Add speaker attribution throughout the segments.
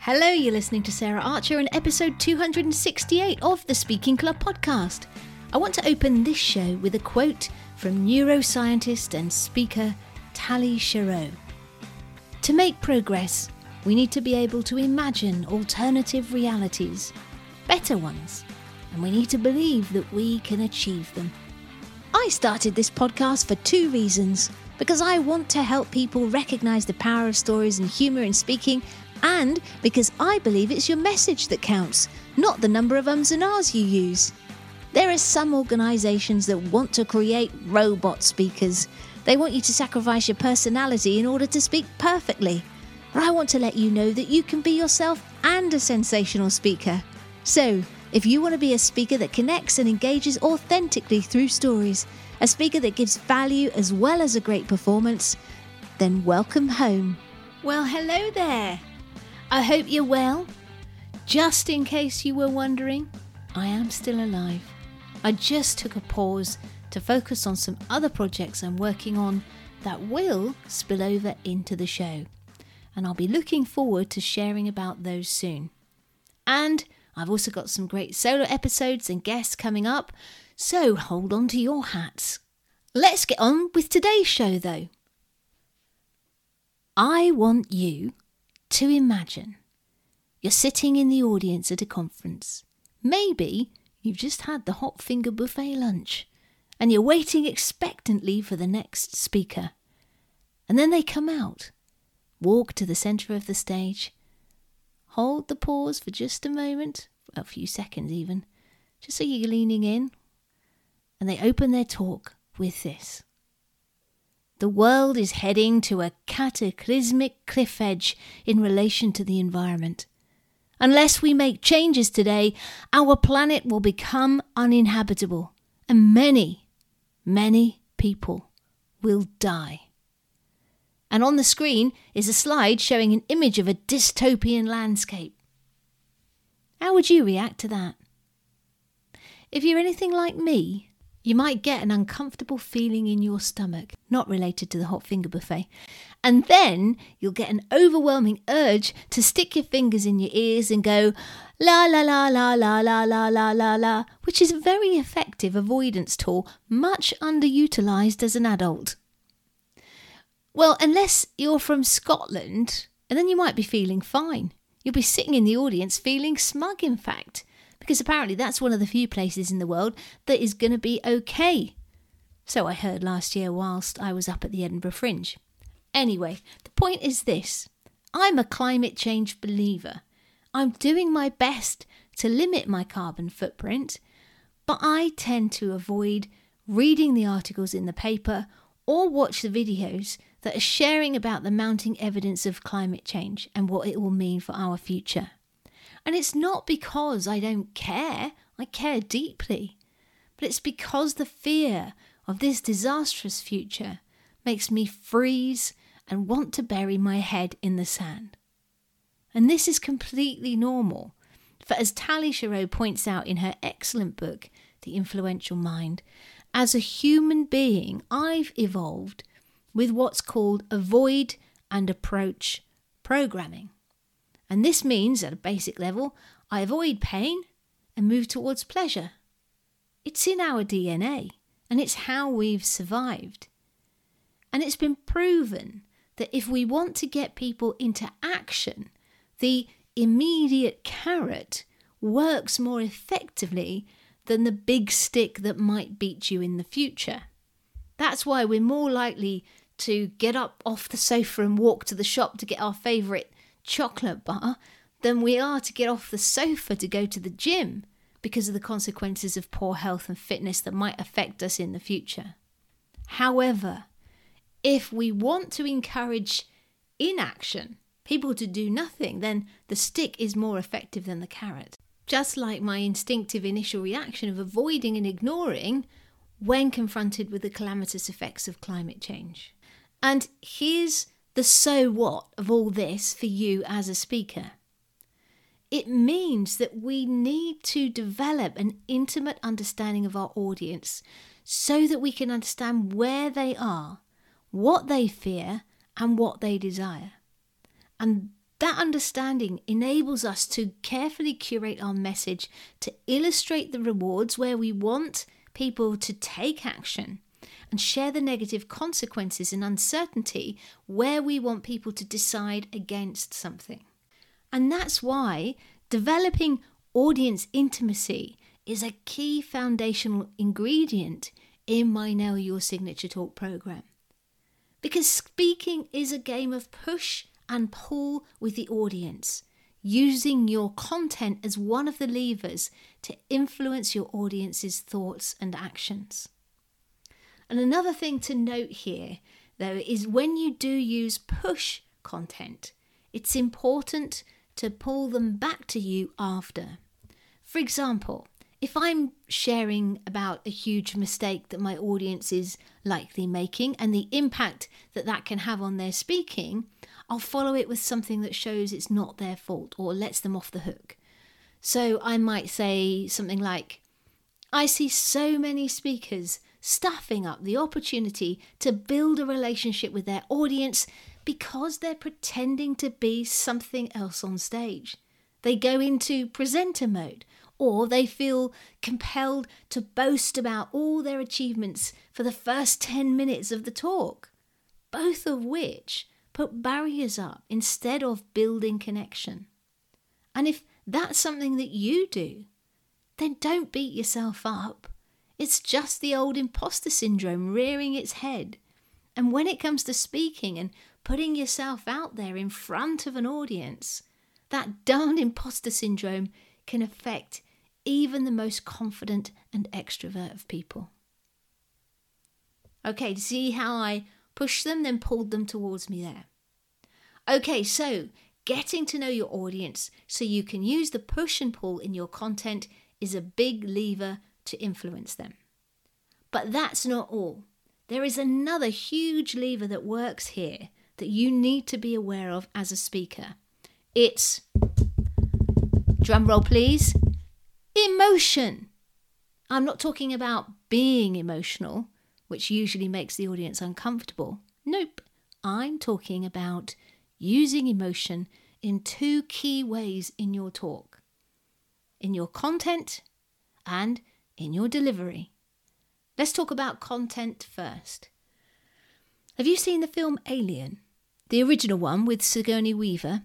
Speaker 1: Hello, you're listening to Sarah Archer and episode 268 of the Speaking Club podcast. I want to open this show with a quote from neuroscientist and speaker Tali Sharot. To make progress, we need to be able to imagine alternative realities, better ones, and we need to believe that we can achieve them. I started this podcast for two reasons because I want to help people recognize the power of stories and humor in speaking and because I believe it's your message that counts, not the number of ums and ahs you use. There are some organisations that want to create robot speakers. They want you to sacrifice your personality in order to speak perfectly. But I want to let you know that you can be yourself and a sensational speaker. So, if you want to be a speaker that connects and engages authentically through stories, a speaker that gives value as well as a great performance, then welcome home. Well, hello there. I hope you're well. Just in case you were wondering, I am still alive. I just took a pause to focus on some other projects I'm working on that will spill over into the show. And I'll be looking forward to sharing about those soon. And I've also got some great solo episodes and guests coming up, so hold on to your hats. Let's get on with today's show though. I want you to imagine you're sitting in the audience at a conference. Maybe you've just had the hot finger buffet lunch and you're waiting expectantly for the next speaker. And then they come out, walk to the centre of the stage, hold the pause for just a moment, a few seconds even, just so you're leaning in, and they open their talk with this. The world is heading to a cataclysmic cliff edge in relation to the environment. Unless we make changes today, our planet will become uninhabitable, and many, many people will die. And on the screen is a slide showing an image of a dystopian landscape. How would you react to that? If you're anything like me, you might get an uncomfortable feeling in your stomach, not related to the hot finger buffet. And then you'll get an overwhelming urge to stick your fingers in your ears and go la la la la la la la la la la, which is a very effective avoidance tool, much underutilized as an adult. Well, unless you're from Scotland, and then you might be feeling fine. You'll be sitting in the audience feeling smug, in fact because apparently that's one of the few places in the world that is going to be okay. So I heard last year whilst I was up at the Edinburgh Fringe. Anyway, the point is this I'm a climate change believer. I'm doing my best to limit my carbon footprint, but I tend to avoid reading the articles in the paper or watch the videos that are sharing about the mounting evidence of climate change and what it will mean for our future. And it's not because I don't care, I care deeply, but it's because the fear of this disastrous future makes me freeze and want to bury my head in the sand. And this is completely normal, for as Tali Sharot points out in her excellent book, The Influential Mind, as a human being, I've evolved with what's called avoid and approach programming. And this means, at a basic level, I avoid pain and move towards pleasure. It's in our DNA, and it's how we've survived. And it's been proven that if we want to get people into action, the immediate carrot works more effectively than the big stick that might beat you in the future. That's why we're more likely to get up off the sofa and walk to the shop to get our favourite chocolate bar than we are to get off the sofa to go to the gym because of the consequences of poor health and fitness that might affect us in the future. However, if we want to encourage inaction, people to do nothing, then the stick is more effective than the carrot. Just like my instinctive initial reaction of avoiding and ignoring when confronted with the calamitous effects of climate change. And here's the so what of all this for you as a speaker. It means that we need to develop an intimate understanding of our audience so that we can understand where they are, what they fear, and what they desire. And That understanding enables us to carefully curate our message to illustrate the rewards where we want people to take action and share the negative consequences and uncertainty where we want people to decide against something. And that's why developing audience intimacy is a key foundational ingredient in my Nail Your Signature Talk program. Because speaking is a game of push and pull with the audience, using your content as one of the levers to influence your audience's thoughts and actions. And another thing to note here, though, is when you do use push content, it's important to pull them back to you after. For example, if I'm sharing about a huge mistake that my audience is likely making and the impact that that can have on their speaking, I'll follow it with something that shows it's not their fault or lets them off the hook. So I might say something like, I see so many speakers stuffing up the opportunity to build a relationship with their audience because they're pretending to be something else on stage. They go into presenter mode or they feel compelled to boast about all their achievements for the first 10 minutes of the talk, both of which put barriers up instead of building connection. And if that's something that you do, then don't beat yourself up. It's just the old imposter syndrome rearing its head. And when it comes to speaking and putting yourself out there in front of an audience, that darned imposter syndrome can affect even the most confident and extrovert of people. Okay, see how I pushed them, then pulled them towards me there. Okay, so getting to know your audience so you can use the push and pull in your content is a big lever to influence them. But that's not all. There is another huge lever that works here that you need to be aware of as a speaker. It's, drum roll please, Emotion. I'm not talking about being emotional, which usually makes the audience uncomfortable. Nope. I'm talking about using emotion in two key ways in your talk in your content and in your delivery. Let's talk about content first. Have you seen the film Alien? The original one with Sigourney Weaver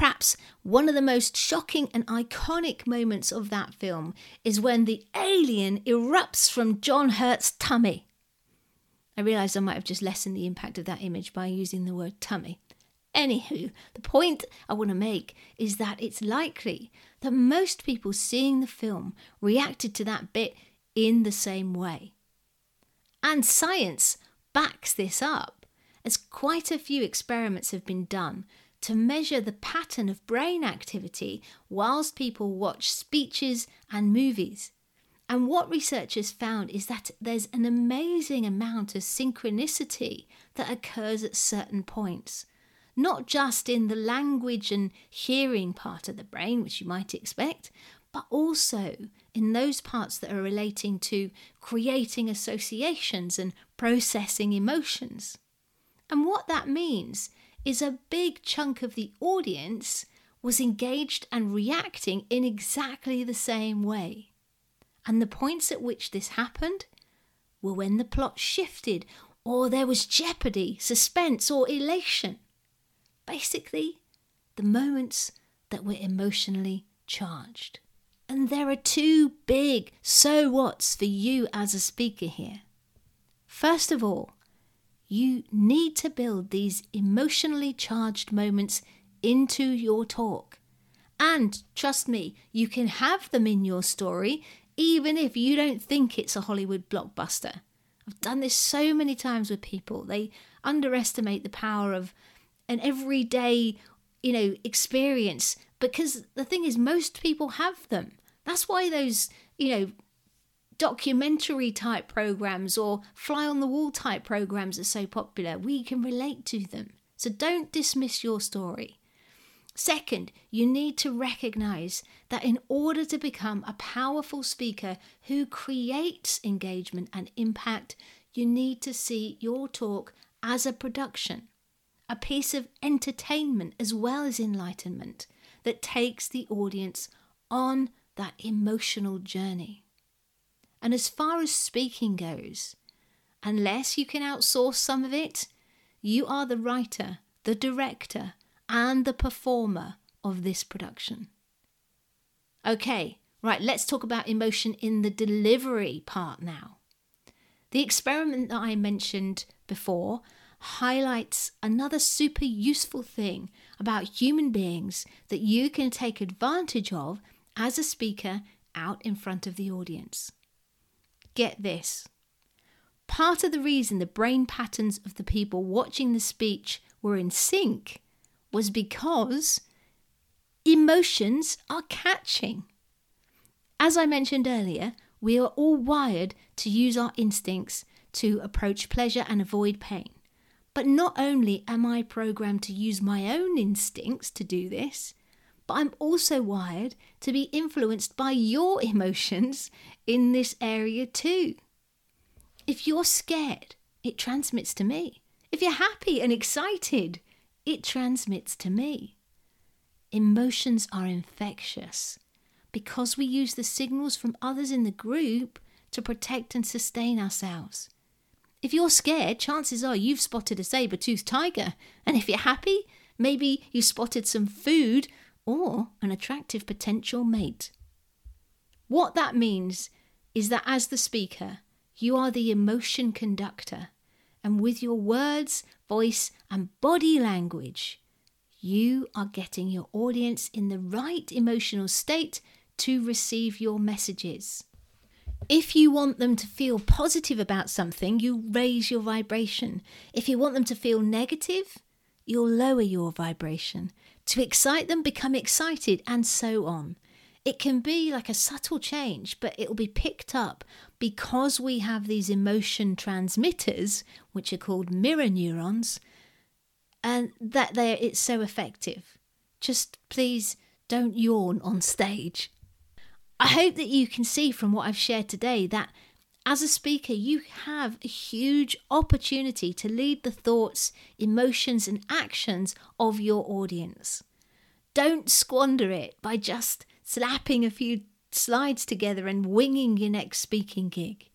Speaker 1: Perhaps one of the most shocking and iconic moments of that film is when the alien erupts from John Hurt's tummy. I realise I might have just lessened the impact of that image by using the word tummy. Anywho, the point I want to make is that it's likely that most people seeing the film reacted to that bit in the same way. And science backs this up, as quite a few experiments have been done to measure the pattern of brain activity whilst people watch speeches and movies. And what researchers found is that there's an amazing amount of synchronicity that occurs at certain points, not just in the language and hearing part of the brain, which you might expect, but also in those parts that are relating to creating associations and processing emotions. And what that means is a big chunk of the audience was engaged and reacting in exactly the same way. And the points at which this happened were when the plot shifted, or there was jeopardy, suspense, or elation. Basically, the moments that were emotionally charged. And there are two big so whats for you as a speaker here. First of all, you need to build these emotionally charged moments into your talk. And trust me, you can have them in your story even if you don't think it's a Hollywood blockbuster. I've done this so many times with people. They underestimate the power of an everyday, you know, experience because the thing is most people have them. That's why those, you know, documentary type programs or fly on the wall type programs are so popular. We can relate to them. So don't dismiss your story. Second, you need to recognize that in order to become a powerful speaker who creates engagement and impact, you need to see your talk as a production. A piece of entertainment as well as enlightenment that takes the audience on that emotional journey. And as far as speaking goes, unless you can outsource some of it, you are the writer, the director, and the performer of this production. Okay, right, let's talk about emotion in the delivery part now. The experiment that I mentioned before highlights another super useful thing about human beings that you can take advantage of as a speaker out in front of the audience. Get this. Part of the reason the brain patterns of the people watching the speech were in sync was because emotions are catching. As I mentioned earlier, we are all wired to use our instincts to approach pleasure and avoid pain. But not only am I programmed to use my own instincts to do this, but I'm also wired to be influenced by your emotions in this area too. If you're scared, it transmits to me. If you're happy and excited, it transmits to me. Emotions are infectious because we use the signals from others in the group to protect and sustain ourselves. If you're scared, chances are you've spotted a saber toothed tiger. And if you're happy, maybe you spotted some food or an attractive potential mate. What that means is that as the speaker, you are the emotion conductor, and with your words, voice, and body language, you are getting your audience in the right emotional state to receive your messages. If you want them to feel positive about something, you raise your vibration. If you want them to feel negative, you'll lower your vibration. To excite them, become excited, and so on. It can be like a subtle change, but it'll be picked up because we have these emotion transmitters, which are called mirror neurons, and that they it's so effective. Just please don't yawn on stage. I hope that you can see from what I've shared today that as a speaker, you have a huge opportunity to lead the thoughts, emotions, and actions of your audience. Don't squander it by just slapping a few slides together and winging your next speaking gig.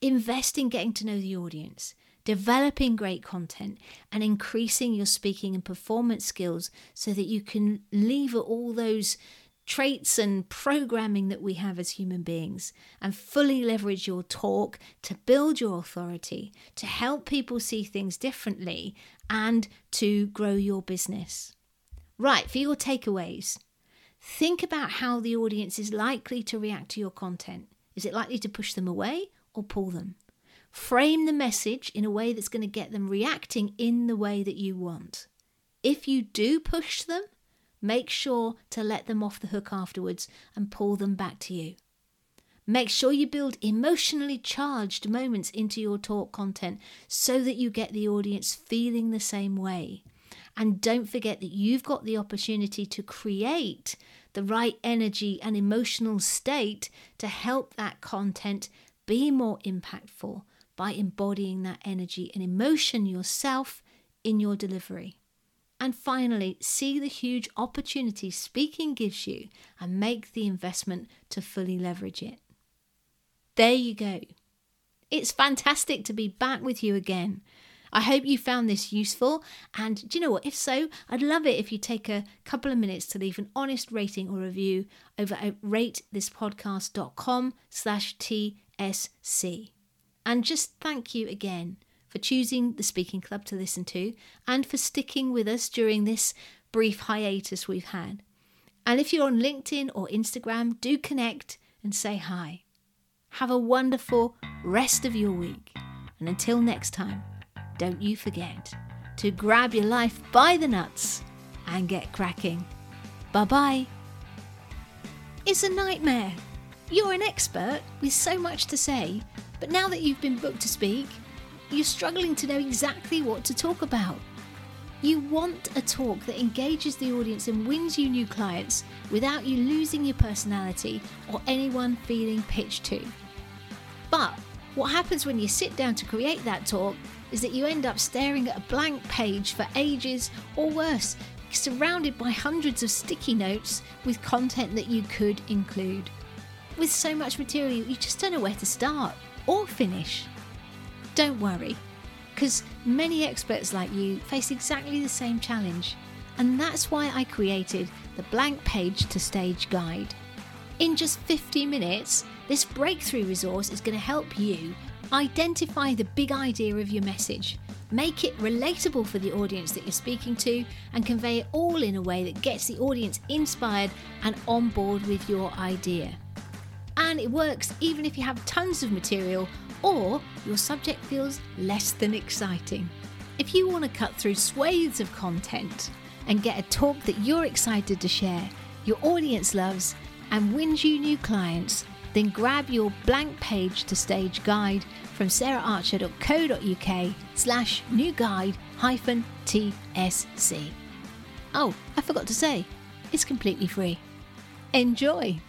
Speaker 1: Invest in getting to know the audience, developing great content, and increasing your speaking and performance skills so that you can lever all those traits and programming that we have as human beings and fully leverage your talk to build your authority, to help people see things differently, and to grow your business. Right, for your takeaways, think about how the audience is likely to react to your content. Is it likely to push them away or pull them? Frame the message in a way that's going to get them reacting in the way that you want. If you do push them, Make sure to let them off the hook afterwards and pull them back to you. Make sure you build emotionally charged moments into your talk content so that you get the audience feeling the same way. And don't forget that you've got the opportunity to create the right energy and emotional state to help that content be more impactful by embodying that energy and emotion yourself in your delivery. And finally, see the huge opportunity speaking gives you and make the investment to fully leverage it. There you go. It's fantastic to be back with you again. I hope you found this useful. And do you know what? If so, I'd love it if you take a couple of minutes to leave an honest rating or review over at ratethispodcast.com slash TSC. And just thank you again for choosing the Speaking Club to listen to, and for sticking with us during this brief hiatus we've had. And if you're on LinkedIn or Instagram, do connect and say hi. Have a wonderful rest of your week. And until next time, don't you forget to grab your life by the nuts and get cracking. Bye bye. It's a nightmare. You're an expert with so much to say, but now that you've been booked to speak, you're struggling to know exactly what to talk about. You want a talk that engages the audience and wins you new clients without you losing your personality or anyone feeling pitched to. But what happens when you sit down to create that talk is that you end up staring at a blank page for ages or worse, surrounded by hundreds of sticky notes with content that you could include. With so much material, you just don't know where to start or finish. Don't worry, because many experts like you face exactly the same challenge. And that's why I created the Blank Page to Stage Guide. In just 50 minutes, this breakthrough resource is going to help you identify the big idea of your message, make it relatable for the audience that you're speaking to, and convey it all in a way that gets the audience inspired and on board with your idea. And it works even if you have tons of material or your subject feels less than exciting. If you want to cut through swathes of content and get a talk that you're excited to share, your audience loves, and wins you new clients, then grab your blank page to stage guide from saraharcher.co.uk slash new guide hyphen TSC. Oh, I forgot to say, it's completely free. Enjoy!